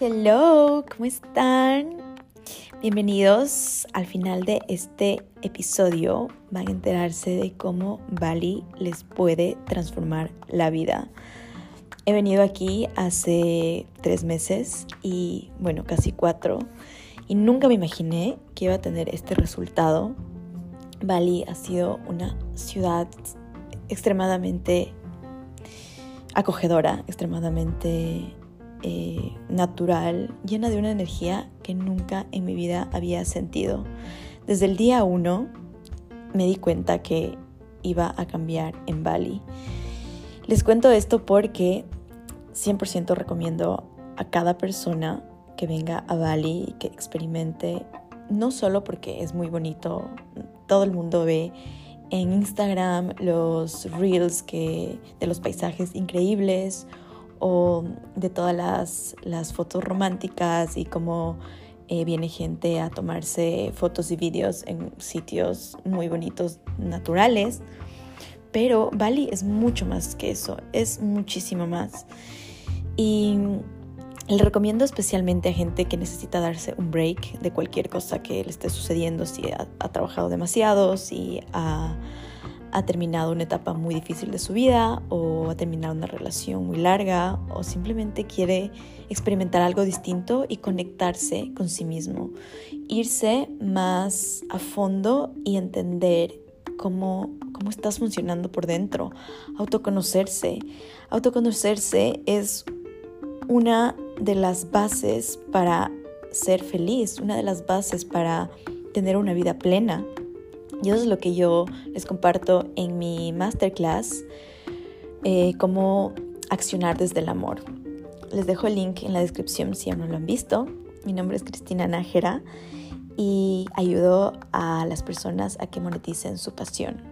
Hello, ¿cómo están? Bienvenidos al final de este episodio. Van a enterarse de cómo Bali les puede transformar la vida. He venido aquí hace tres meses y bueno, casi cuatro. Y nunca me imaginé que iba a tener este resultado. Bali ha sido una ciudad extremadamente acogedora, extremadamente eh, natural, llena de una energía que nunca en mi vida había sentido. Desde el día uno me di cuenta que iba a cambiar en Bali. Les cuento esto porque 100% recomiendo a cada persona que venga a Bali y que experimente, no solo porque es muy bonito, todo el mundo ve en Instagram los reels que, de los paisajes increíbles o de todas las, fotos románticas y cómo eh, viene gente a tomarse fotos y vídeos en sitios muy bonitos, naturales. Pero Bali es mucho más que eso, es muchísimo más. Y le recomiendo especialmente a gente que necesita darse un break de cualquier cosa que le esté sucediendo, si ha, ha trabajado demasiado, si ha ha terminado una etapa muy difícil de su vida o ha terminado una relación muy larga o simplemente quiere experimentar algo distinto y conectarse con sí mismo. Irse más a fondo y entender cómo, cómo estás funcionando por dentro. Autoconocerse. Autoconocerse es una de las bases para ser feliz, una de las bases para tener una vida plena. Y eso es lo que yo les comparto en mi masterclass, eh, cómo accionar desde el amor. Les dejo el link en la descripción si aún no lo han visto. Mi nombre es Cristina Nájera y ayudo a las personas a que moneticen su pasión.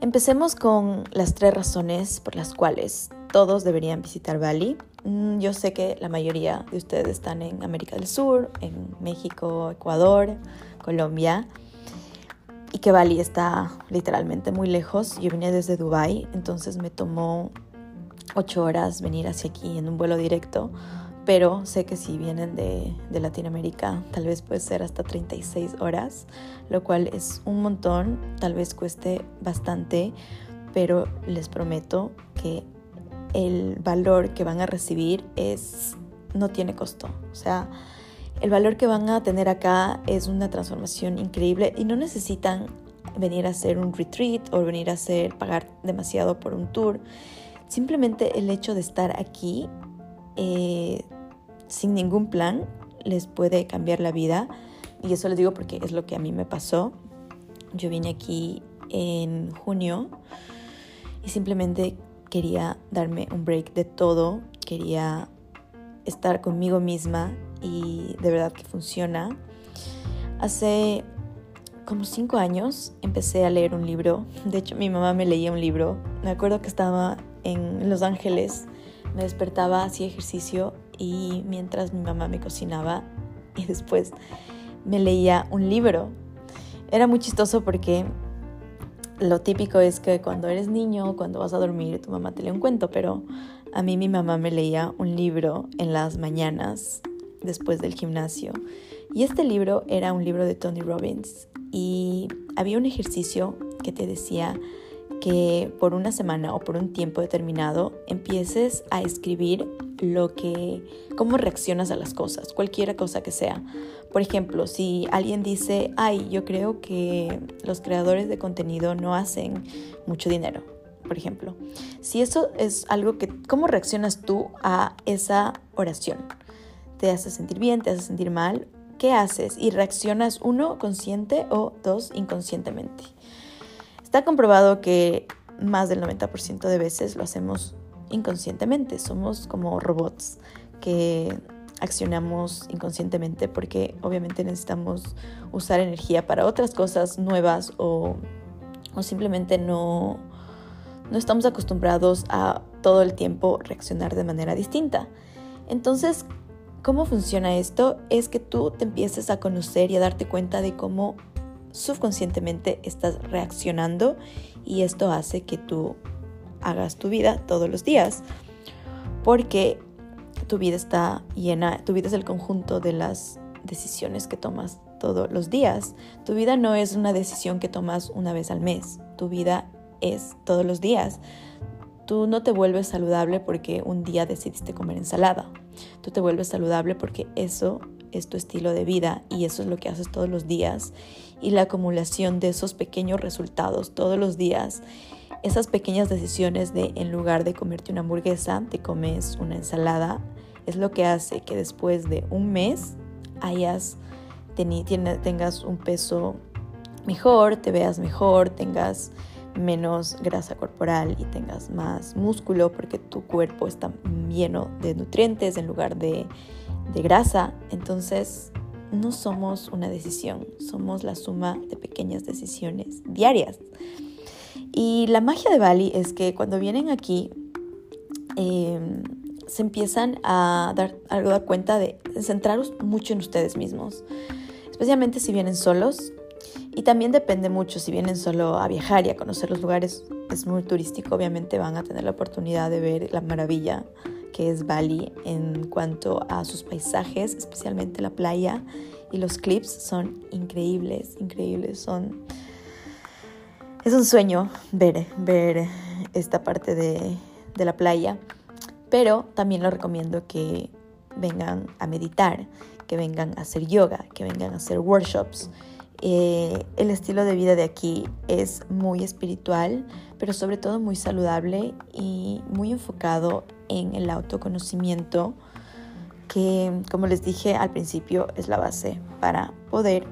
Empecemos con las tres razones por las cuales todos deberían visitar Bali. Mm, yo sé que la mayoría de ustedes están en América del Sur, en México, Ecuador, Colombia que Bali está literalmente muy lejos. Yo vine desde Dubai, entonces me tomó ocho horas venir hacia aquí en un vuelo directo, pero sé que si vienen de, de, Latinoamérica tal vez puede ser hasta 36 horas, lo cual es un montón, tal vez cueste bastante, pero les prometo que el valor que van a recibir es no tiene costo, o sea, el valor que van a tener acá es una transformación increíble y no necesitan venir a hacer un retreat o venir a hacer pagar demasiado por un tour. Simplemente el hecho de estar aquí eh, sin ningún plan les puede cambiar la vida. Y eso les digo porque es lo que a mí me pasó. Yo vine aquí en junio y simplemente quería darme un break de todo. Quería estar conmigo misma y de verdad que funciona. Hace como cinco años empecé a leer un libro. De hecho, mi mamá me leía un libro. Me acuerdo que estaba en Los Ángeles, me despertaba, hacía ejercicio y mientras mi mamá me cocinaba y después me leía un libro. Era muy chistoso porque lo típico es que cuando eres niño, cuando vas a dormir, tu mamá te lee un cuento, pero a mí mi mamá me leía un libro en las mañanas después del gimnasio. Y este libro era un libro de Tony Robbins y había un ejercicio que te decía que por una semana o por un tiempo determinado empieces a escribir lo que cómo reaccionas a las cosas, cualquier cosa que sea. Por ejemplo, si alguien dice, "Ay, yo creo que los creadores de contenido no hacen mucho dinero." Por ejemplo, si eso es algo que cómo reaccionas tú a esa oración? Te hace sentir bien, te hace sentir mal, ¿qué haces? Y reaccionas uno consciente o dos inconscientemente. Está comprobado que más del 90% de veces lo hacemos inconscientemente. Somos como robots que accionamos inconscientemente porque obviamente necesitamos usar energía para otras cosas nuevas o, o simplemente no, no estamos acostumbrados a todo el tiempo reaccionar de manera distinta. Entonces, ¿Cómo funciona esto? Es que tú te empieces a conocer y a darte cuenta de cómo subconscientemente estás reaccionando y esto hace que tú hagas tu vida todos los días. Porque tu vida está llena, tu vida es el conjunto de las decisiones que tomas todos los días. Tu vida no es una decisión que tomas una vez al mes, tu vida es todos los días. Tú no te vuelves saludable porque un día decidiste comer ensalada. Tú te vuelves saludable porque eso es tu estilo de vida y eso es lo que haces todos los días. Y la acumulación de esos pequeños resultados todos los días, esas pequeñas decisiones de en lugar de comerte una hamburguesa, te comes una ensalada, es lo que hace que después de un mes hayas tengas un peso mejor, te veas mejor, tengas menos grasa corporal y tengas más músculo porque tu cuerpo está lleno de nutrientes en lugar de, de grasa. Entonces, no somos una decisión, somos la suma de pequeñas decisiones diarias. Y la magia de Bali es que cuando vienen aquí, em, se empiezan a dar, a dar cuenta de centraros mucho en ustedes mismos, especialmente si vienen solos y también depende mucho, si vienen solo a viajar y a conocer los lugares, es muy turístico, obviamente van a tener la oportunidad de ver la maravilla que es Bali en cuanto a sus paisajes, especialmente la playa y los clips son increíbles, increíbles, son... Es un sueño ver, ver esta parte de, de la playa, pero también lo recomiendo que vengan a meditar, que vengan a hacer yoga, que vengan a hacer workshops. Eh, el estilo de vida de aquí es muy espiritual, pero sobre todo muy saludable y muy enfocado en el autoconocimiento, que como les dije al principio es la base para poder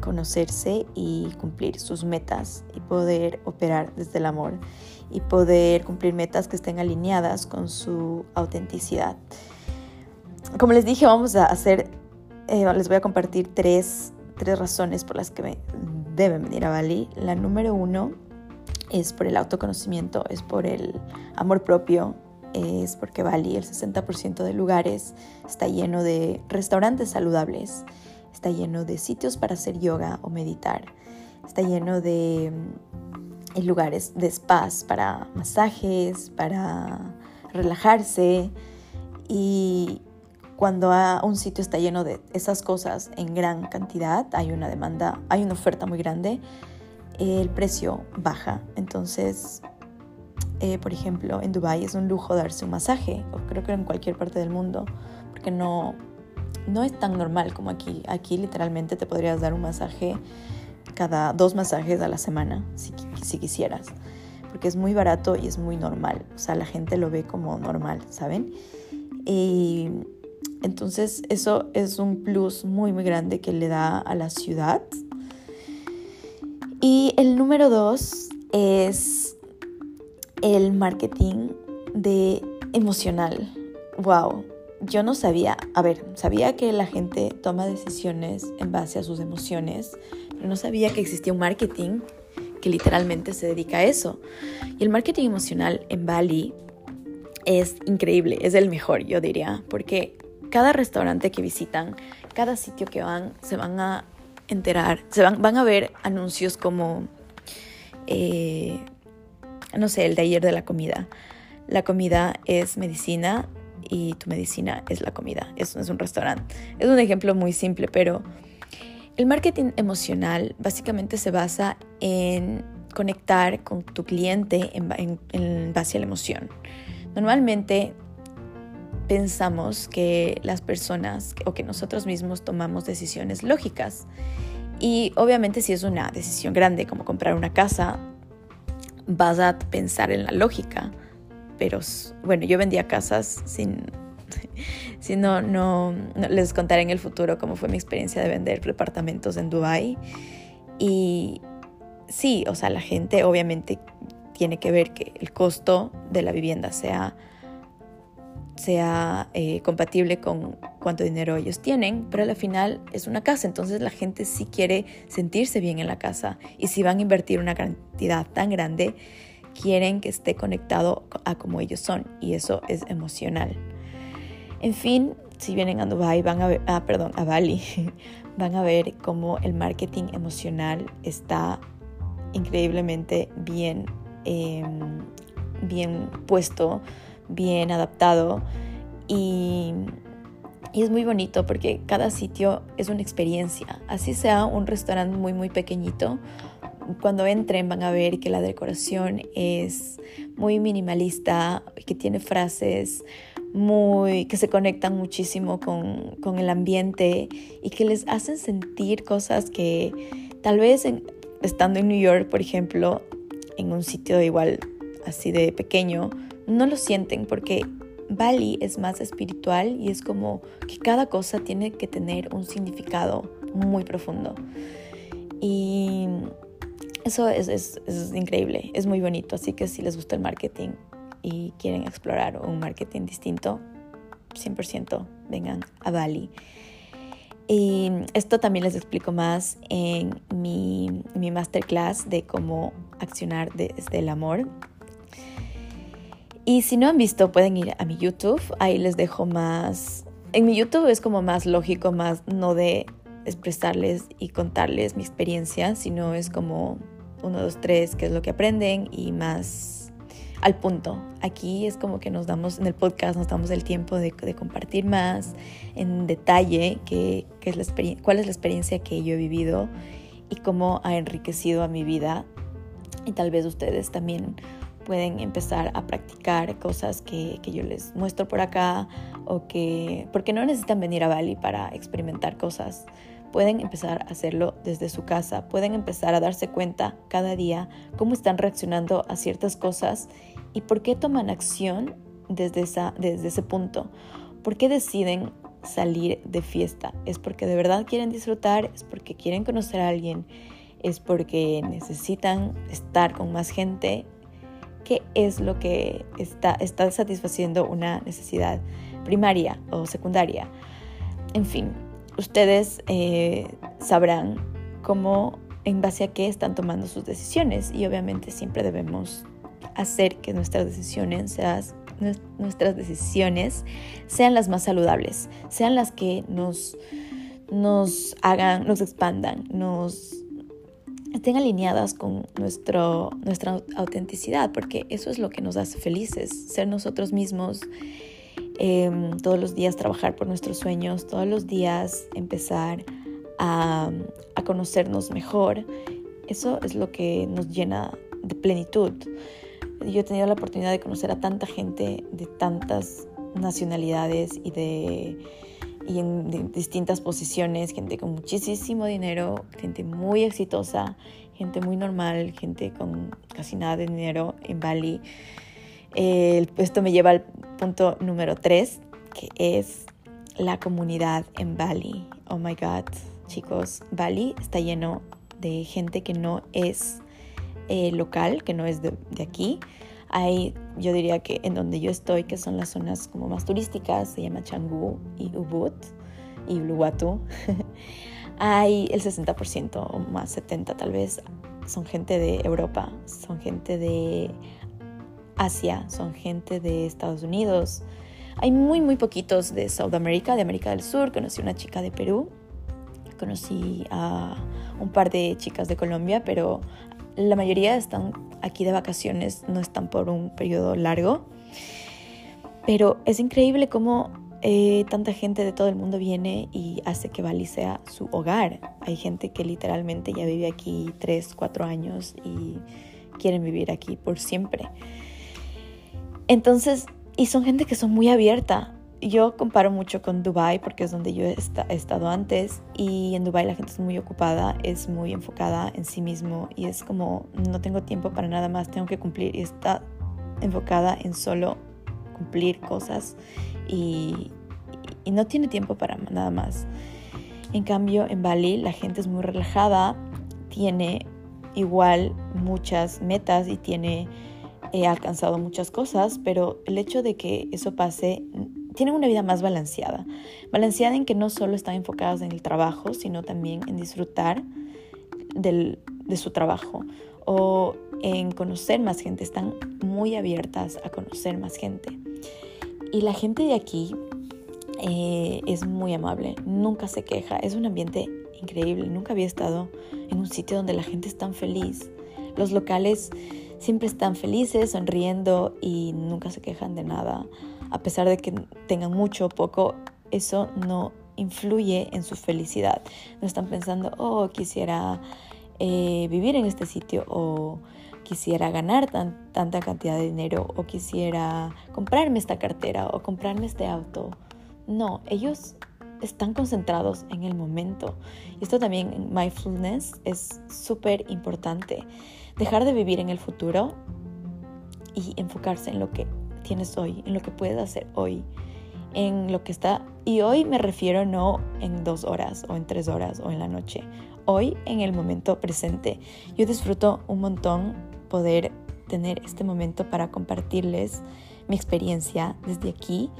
conocerse y cumplir sus metas y poder operar desde el amor y poder cumplir metas que estén alineadas con su autenticidad. Como les dije, vamos a hacer, eh, les voy a compartir tres tres razones por las que deben venir a Bali. La número uno es por el autoconocimiento, es por el amor propio, es porque Bali, el 60% de lugares, está lleno de restaurantes saludables, está lleno de sitios para hacer yoga o meditar, está lleno de mm, lugares de spas para masajes, para relajarse y cuando un sitio está lleno de esas cosas en gran cantidad, hay una demanda, hay una oferta muy grande, el precio baja. Entonces, eh, por ejemplo, en Dubai es un lujo darse un masaje, o creo que en cualquier parte del mundo, porque no, no es tan normal como aquí. Aquí literalmente te podrías dar un masaje cada dos masajes a la semana, si, si quisieras, porque es muy barato y es muy normal. O sea, la gente lo ve como normal, ¿saben? Y entonces eso es un plus muy muy grande que le da a la ciudad. Y el número dos es el marketing de emocional. Wow, yo no sabía, a ver, sabía que la gente toma decisiones en base a sus emociones, pero no sabía que existía un marketing que literalmente se dedica a eso. Y el marketing emocional en Bali es increíble, es el mejor, yo diría, porque cada restaurante que visitan, cada sitio que van, se van a enterar, se van, van a ver anuncios como, eh, no sé, el de ayer de la comida. La comida es medicina y tu medicina es la comida. Eso es un restaurante. Es un ejemplo muy simple, pero el marketing emocional básicamente se basa en conectar con tu cliente en, en base a la emoción. Normalmente pensamos que las personas o que nosotros mismos tomamos decisiones lógicas. Y obviamente si es una decisión grande como comprar una casa, vas a pensar en la lógica. Pero bueno, yo vendía casas sin... Si no, no, les contaré en el futuro cómo fue mi experiencia de vender departamentos en Dubai. Y sí, o sea, la gente obviamente tiene que ver que el costo de la vivienda sea sea eh, compatible con cuánto dinero ellos tienen, pero al final es una casa, entonces la gente sí quiere sentirse bien en la casa. Y si van a invertir una cantidad tan grande, quieren que esté conectado a como ellos son. Y eso es emocional. En fin, si vienen a Dubai, van a ver, ah, perdón, a Bali, van a ver cómo el marketing emocional está increíblemente bien, em, bien puesto bien adaptado Y, y es muy bonito porque cada sitio es una experiencia. Así sea un restaurante muy, muy pequeñito, cuando entren van a ver que la decoración es muy minimalista, que tiene frases muy que se conectan muchísimo con, con el ambiente y que les hacen sentir cosas que tal vez estando en New York, por ejemplo, en un sitio igual así de pequeño, no lo sienten porque Bali es más espiritual y es como que cada cosa tiene que tener un significado muy profundo. Y eso es, increíble, es muy bonito, así que si les gusta el marketing y quieren explorar un marketing distinto, 100% vengan a Bali. Y esto también les explico más en mi, mi masterclass de cómo accionar desde el amor. Y si no han visto, pueden ir a mi YouTube. Ahí les dejo más. En mi YouTube es como más lógico, más no de expresarles y contarles mi experiencia, sino es como uno, dos, tres, qué es lo que aprenden y más al punto. Aquí es como que nos damos, en el podcast nos damos el tiempo de, compartir más en detalle qué, es la cuál es la experiencia que yo he vivido y cómo ha enriquecido a mi vida. Y tal vez ustedes también pueden empezar a practicar cosas que, que yo les muestro por acá o que, porque no necesitan venir a Bali para experimentar cosas pueden empezar a hacerlo desde su casa, pueden empezar a darse cuenta cada día cómo están reaccionando a ciertas cosas y por qué toman acción desde, esa, desde ese punto, por qué deciden salir de fiesta. ¿Es porque de verdad quieren disfrutar? ¿Es porque quieren conocer a alguien? ¿Es porque necesitan estar con más gente? ¿Qué es lo que está, está satisfaciendo una necesidad primaria o secundaria? En fin, ustedes eh, sabrán cómo, en base a qué están tomando sus decisiones y obviamente siempre debemos hacer que nuestras decisiones sean, nuestras decisiones sean las más saludables, sean las que nos, nos hagan, nos expandan, nos estén alineadas con nuestro, nuestra autenticidad, porque eso es lo que nos hace felices, ser nosotros mismos Em, todos los días trabajar por nuestros sueños, todos los días empezar a, a conocernos mejor. Eso es lo que nos llena de plenitud. Yo he tenido la oportunidad de conocer a tanta gente de tantas nacionalidades y de y en distintas posiciones, gente con muchísimo dinero, gente muy exitosa, gente muy normal, gente con casi nada de dinero en Bali. esto me lleva al punto número tres, que es la comunidad en Bali. Oh my God, chicos, Bali está lleno de gente que no es eh, local, que no es de, aquí. Hay, yo diría que en donde yo estoy, que son las zonas como más turísticas, se llama Canggu y Ubud y Uluwatu, hay el 60% o más, 70 tal vez, son gente de Europa, son gente de Asia, son gente de Estados Unidos. Hay muy, muy poquitos de Sudamérica, de América del Sur. Conocí una chica de Perú, conocí a un par de chicas de Colombia, pero la mayoría están aquí de vacaciones, no están por un periodo largo. Pero es increíble cómo eh, tanta gente de todo el mundo viene y hace que Bali sea su hogar. Hay gente que literalmente ya vive aquí 3, 4 años y quieren vivir aquí por siempre. Entonces, y son gente que son muy abierta. Yo comparo mucho con Dubai porque es donde yo he, estado antes y en Dubai la gente es muy ocupada, es muy enfocada en sí mismo y es como no tengo tiempo para nada más, tengo que cumplir y está enfocada en solo cumplir cosas y, y no tiene tiempo para nada más. En cambio, en Bali la gente es muy relajada, tiene igual muchas metas y tiene he alcanzado muchas cosas, pero el hecho de que eso pase, tienen una vida más balanceada. Balanceada en que no solo están enfocadas en el trabajo, sino también en disfrutar de su trabajo o en conocer más gente. Están muy abiertas a conocer más gente. Y la gente de aquí eh, es muy amable, nunca se queja, es un ambiente increíble. Nunca había estado en un sitio donde la gente es tan feliz. Los locales siempre están felices, sonriendo y nunca se quejan de nada. A pesar de que tengan mucho o poco, eso no influye en su felicidad. No están pensando, oh, quisiera eh, vivir en este sitio o quisiera ganar tanta cantidad de dinero o quisiera comprarme esta cartera o comprarme este auto. No, ellos están concentrados en el momento. Y esto también mindfulness es súper importante. Dejar de vivir en el futuro y enfocarse en lo que tienes hoy, en lo que puedes hacer hoy, en lo que está. Y hoy me refiero no en dos horas o en tres horas o en la noche hoy en el momento presente. Yo disfruto un montón poder tener este momento para compartirles mi experiencia desde aquí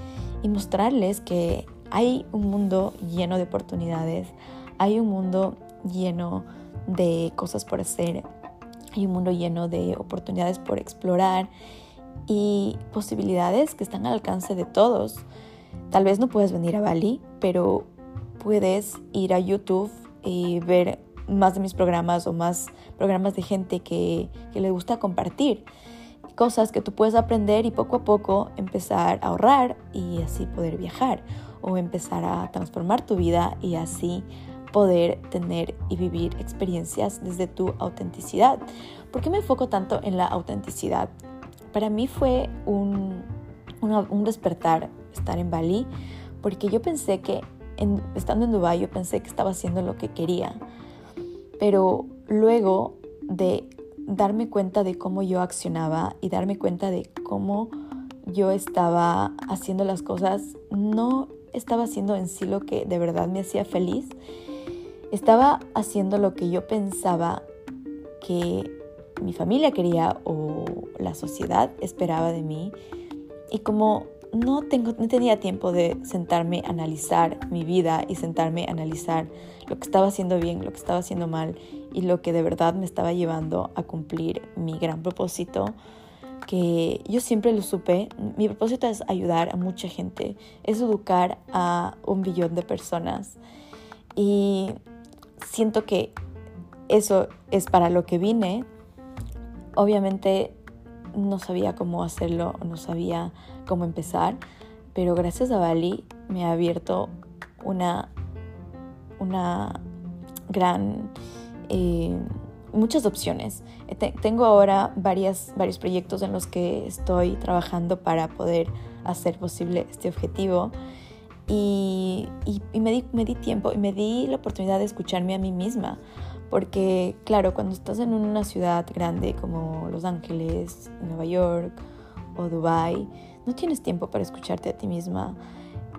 y mostrarles que hay un mundo lleno de oportunidades, hay un mundo lleno de cosas por hacer, hay un mundo lleno de oportunidades por explorar y posibilidades que están al alcance de todos. Tal vez no puedes venir a Bali, pero puedes ir a YouTube y ver más de mis programas o más programas de gente que, le gusta compartir cosas que tú puedes aprender y poco a poco empezar a ahorrar y así poder viajar o empezar a transformar tu vida y así poder tener y vivir experiencias desde tu autenticidad. ¿Por qué me enfoco tanto en la autenticidad? Para mí fue un, un despertar estar en Bali porque yo pensé que estando en Dubái yo pensé que estaba haciendo lo que quería. Pero luego de darme cuenta de cómo yo accionaba y darme cuenta de cómo yo estaba haciendo las cosas, no estaba haciendo en sí lo que de verdad me hacía feliz, estaba haciendo lo que yo pensaba que mi familia quería o la sociedad esperaba de mí. Y como no, tengo, no tenía tiempo de sentarme a analizar mi vida y sentarme a analizar lo que estaba haciendo bien, lo que estaba haciendo mal y lo que de verdad me estaba llevando a cumplir mi gran propósito, que yo siempre lo supe. Mi propósito es ayudar a mucha gente, es educar a un billón de personas y siento que eso es para lo que vine. Obviamente no sabía cómo hacerlo, no sabía cómo empezar, pero gracias a Bali me ha abierto una, una gran... Eh, muchas opciones. tengo ahora varias, varios proyectos en los que estoy trabajando para poder hacer posible este objetivo. Y, y, me, di, me di tiempo y me di la oportunidad de escucharme a mí misma. Porque, claro, cuando estás en una ciudad grande como Los Ángeles, Nueva York o Dubai, no tienes tiempo para escucharte a ti misma.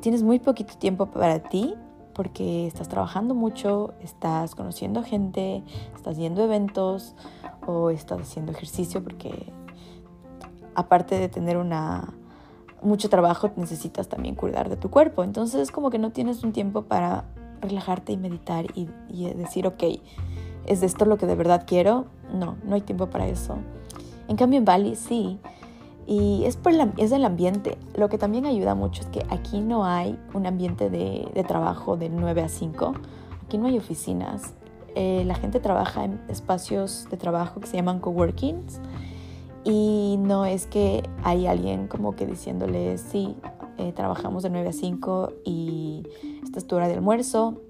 Tienes muy poquito tiempo para ti porque estás trabajando mucho, estás conociendo gente, estás yendo a eventos o estás haciendo ejercicio porque aparte de tener una mucho trabajo necesitas también cuidar de tu cuerpo. Entonces es como que no tienes un tiempo para relajarte y meditar y, y decir, ok, ¿Es esto lo que de verdad quiero? No, no hay tiempo para eso. En cambio en Bali sí. Y es, por es el ambiente. Lo que también ayuda mucho es que aquí no hay un ambiente de, de trabajo de 9 a 5. Aquí no hay oficinas. Eh, la gente trabaja en espacios de trabajo que se llaman coworkings. Y no es que hay alguien como que diciéndole, sí, eh, trabajamos de 9 a 5 y esta es tu hora de almuerzo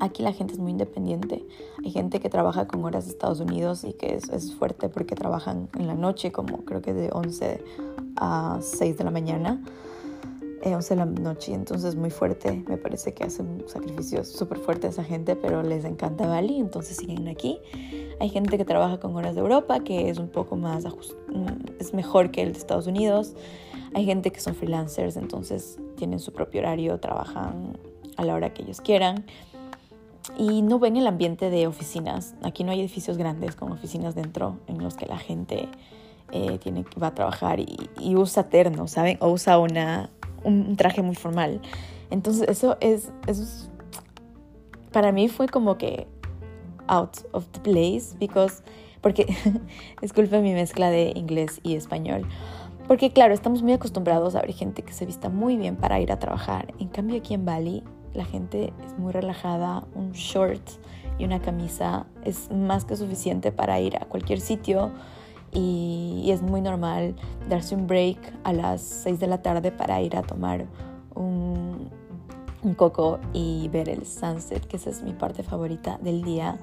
Aquí la gente es muy independiente. Hay gente que trabaja con horas de Estados Unidos y que es, fuerte porque trabajan en la noche, como creo que de 11 a 6 de la mañana. 11 eh, de la noche, entonces es muy fuerte. Me parece que hacen sacrificios súper fuertes esa gente, pero les encanta Bali, entonces siguen aquí. Hay gente que trabaja con horas de Europa, que es un poco más, mm, es mejor que el de Estados Unidos. Hay gente que son freelancers, entonces tienen su propio horario, trabajan a la hora que ellos quieran y no ven el ambiente de oficinas. Aquí no hay edificios grandes con oficinas dentro en los que la gente eh, tiene, va a trabajar y, usa terno, ¿saben? O usa una, un traje muy formal. Entonces eso es, eso para mí fue como que out of the place because porque disculpen mi mezcla de inglés y español. Porque claro, estamos muy acostumbrados a ver gente que se vista muy bien para ir a trabajar. En cambio aquí en Bali la gente es muy relajada, un short y una camisa es más que suficiente para ir a cualquier sitio y, es muy normal darse un break a las 6 de la tarde para ir a tomar un, coco y ver el sunset, que esa es mi parte favorita del día.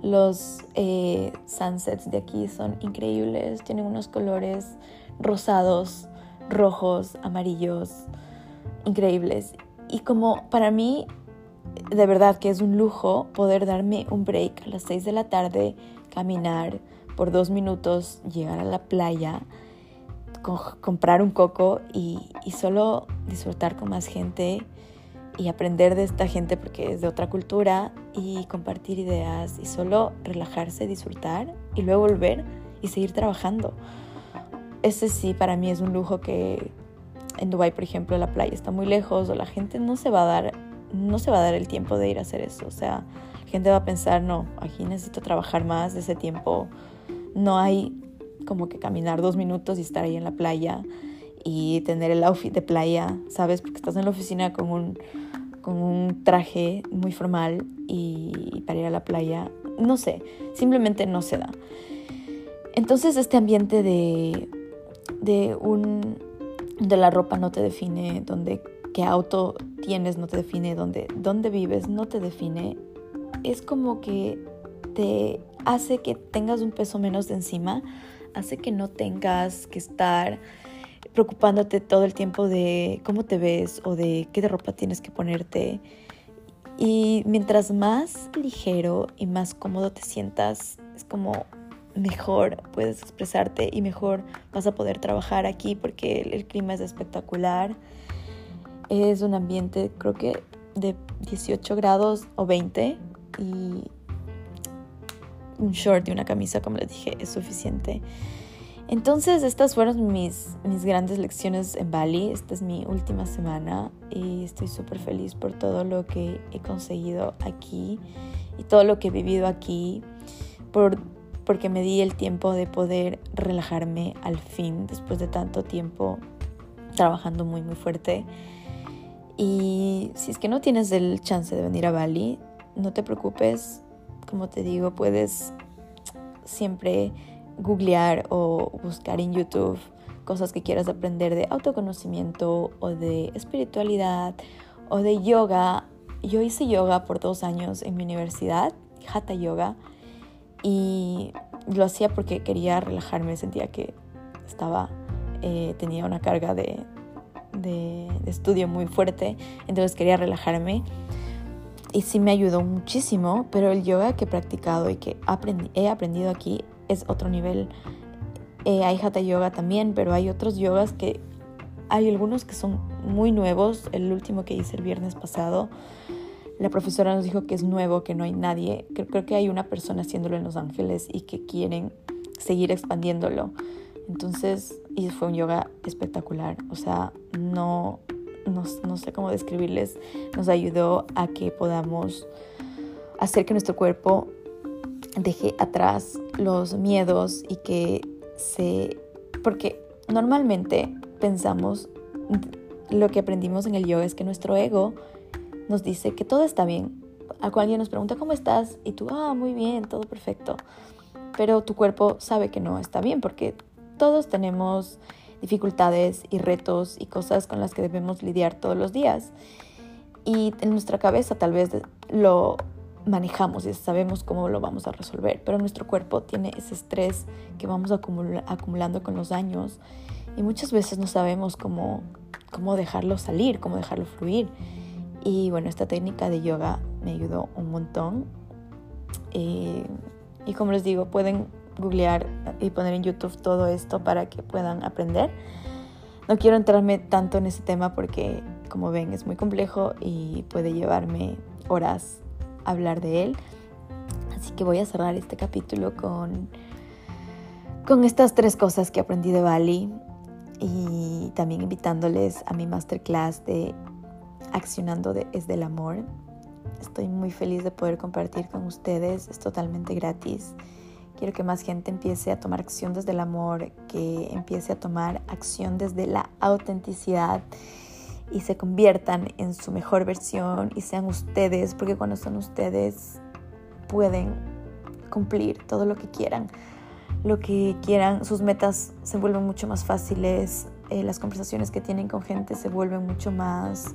Los eh, sunsets de aquí son increíbles, tienen unos colores rosados, rojos, amarillos, increíbles. Y como para mí, de verdad que es un lujo poder darme un break a las 6 de la tarde, caminar por dos minutos, llegar a la playa, comprar un coco y, y solo disfrutar con más gente y aprender de esta gente porque es de otra cultura y compartir ideas y solo relajarse, disfrutar y luego volver y seguir trabajando. Ese sí para mí es un lujo que en Dubai, por ejemplo, la playa está muy lejos o la gente no se va a dar no se va a dar el tiempo de ir a hacer eso, o sea, la gente va a pensar, no, aquí necesito trabajar más de ese tiempo. No hay como que caminar dos minutos y estar ahí en la playa y tener el outfit de playa, ¿sabes? Porque estás en la oficina con un con un traje muy formal y para ir a la playa. No sé, simplemente no se da. Entonces este ambiente de, de un de la ropa no te define, donde qué auto tienes no te define, donde dónde vives no te define, es como que te hace que tengas un peso menos de encima, hace que no tengas que estar preocupándote todo el tiempo de cómo te ves o de qué de ropa tienes que ponerte. Y mientras más ligero y más cómodo te sientas, es como mejor puedes expresarte y mejor vas a poder trabajar aquí porque el, clima es espectacular. Es un ambiente creo que de 18 grados o 20 y un short y una camisa, como les dije, es suficiente. Entonces estas fueron mis, mis grandes lecciones en Bali. Esta es mi última semana y estoy súper feliz por todo lo que he conseguido aquí y todo lo que he vivido aquí, por, porque me di el tiempo de poder relajarme al fin después de tanto tiempo trabajando muy muy fuerte. Y si es que no tienes el chance de venir a Bali, no te preocupes, como te digo, puedes siempre googlear o buscar en YouTube cosas que quieras aprender de autoconocimiento o de espiritualidad o de yoga. Yo hice yoga por dos años en mi universidad, Hatha Yoga, y lo hacía porque quería relajarme, sentía que estaba, eh, tenía una carga de, de, estudio muy fuerte, entonces quería relajarme y sí me ayudó muchísimo, pero el yoga que he practicado y que he aprendido aquí es otro nivel. Eh, hay Hatha Yoga también, pero hay otros yogas que hay algunos que son muy nuevos. El último que hice el viernes pasado, la profesora nos dijo que es nuevo, que no hay nadie. Creo, creo que hay una persona haciéndolo en Los Ángeles y que quieren seguir expandiéndolo. Entonces, y fue un yoga espectacular. O sea, no, no, no sé cómo describirles. Nos ayudó a que podamos hacer que nuestro cuerpo deje atrás los miedos y que se... Porque normalmente pensamos, lo que aprendimos en el yoga es que nuestro ego nos dice que todo está bien. A alguien nos pregunta, ¿cómo estás? Y tú, ah, muy bien, todo perfecto. Pero tu cuerpo sabe que no está bien porque todos tenemos dificultades y retos y cosas con las que debemos lidiar todos los días. Y en nuestra cabeza tal vez lo manejamos y sabemos cómo lo vamos a resolver, pero nuestro cuerpo tiene ese estrés que vamos acumulando con los años y muchas veces no sabemos cómo, cómo dejarlo salir, cómo dejarlo fluir. Y bueno, esta técnica de yoga me ayudó un montón. Y como les digo, pueden googlear y poner en YouTube todo esto para que puedan aprender. No quiero entrarme tanto en ese tema porque, como ven, es muy complejo y puede llevarme horas hablar de él. Así que voy a cerrar este capítulo con, con estas tres cosas que aprendí de Bali y también invitándoles a mi masterclass de Accionando de, es del Amor. Estoy muy feliz de poder compartir con ustedes, es totalmente gratis. Quiero que más gente empiece a tomar acción desde el amor, que empiece a tomar acción desde la autenticidad y se conviertan en su mejor versión y sean ustedes, porque cuando son ustedes pueden cumplir todo lo que quieran. lo que quieran, sus metas se vuelven mucho más fáciles, eh, las conversaciones que tienen con gente se vuelven mucho más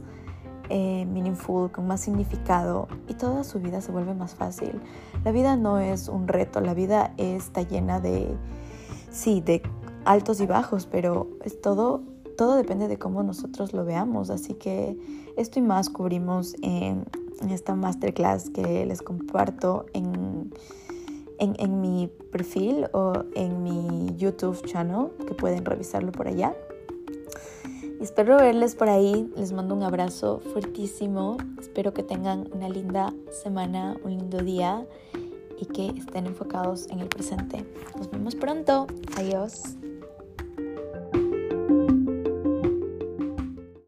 eh, meaningful, con más significado y toda su vida se vuelve más fácil. La vida no es un reto, la vida está llena de, sí, de altos y bajos, pero es todo, todo depende de cómo nosotros lo veamos. Así que esto y más cubrimos en, esta masterclass que les comparto en, en, en mi perfil o en mi YouTube channel, que pueden revisarlo por allá. Espero verles por ahí. Les mando un abrazo fuertísimo. Espero que tengan una linda semana, un lindo día y que estén enfocados en el presente. Nos vemos pronto. Adiós.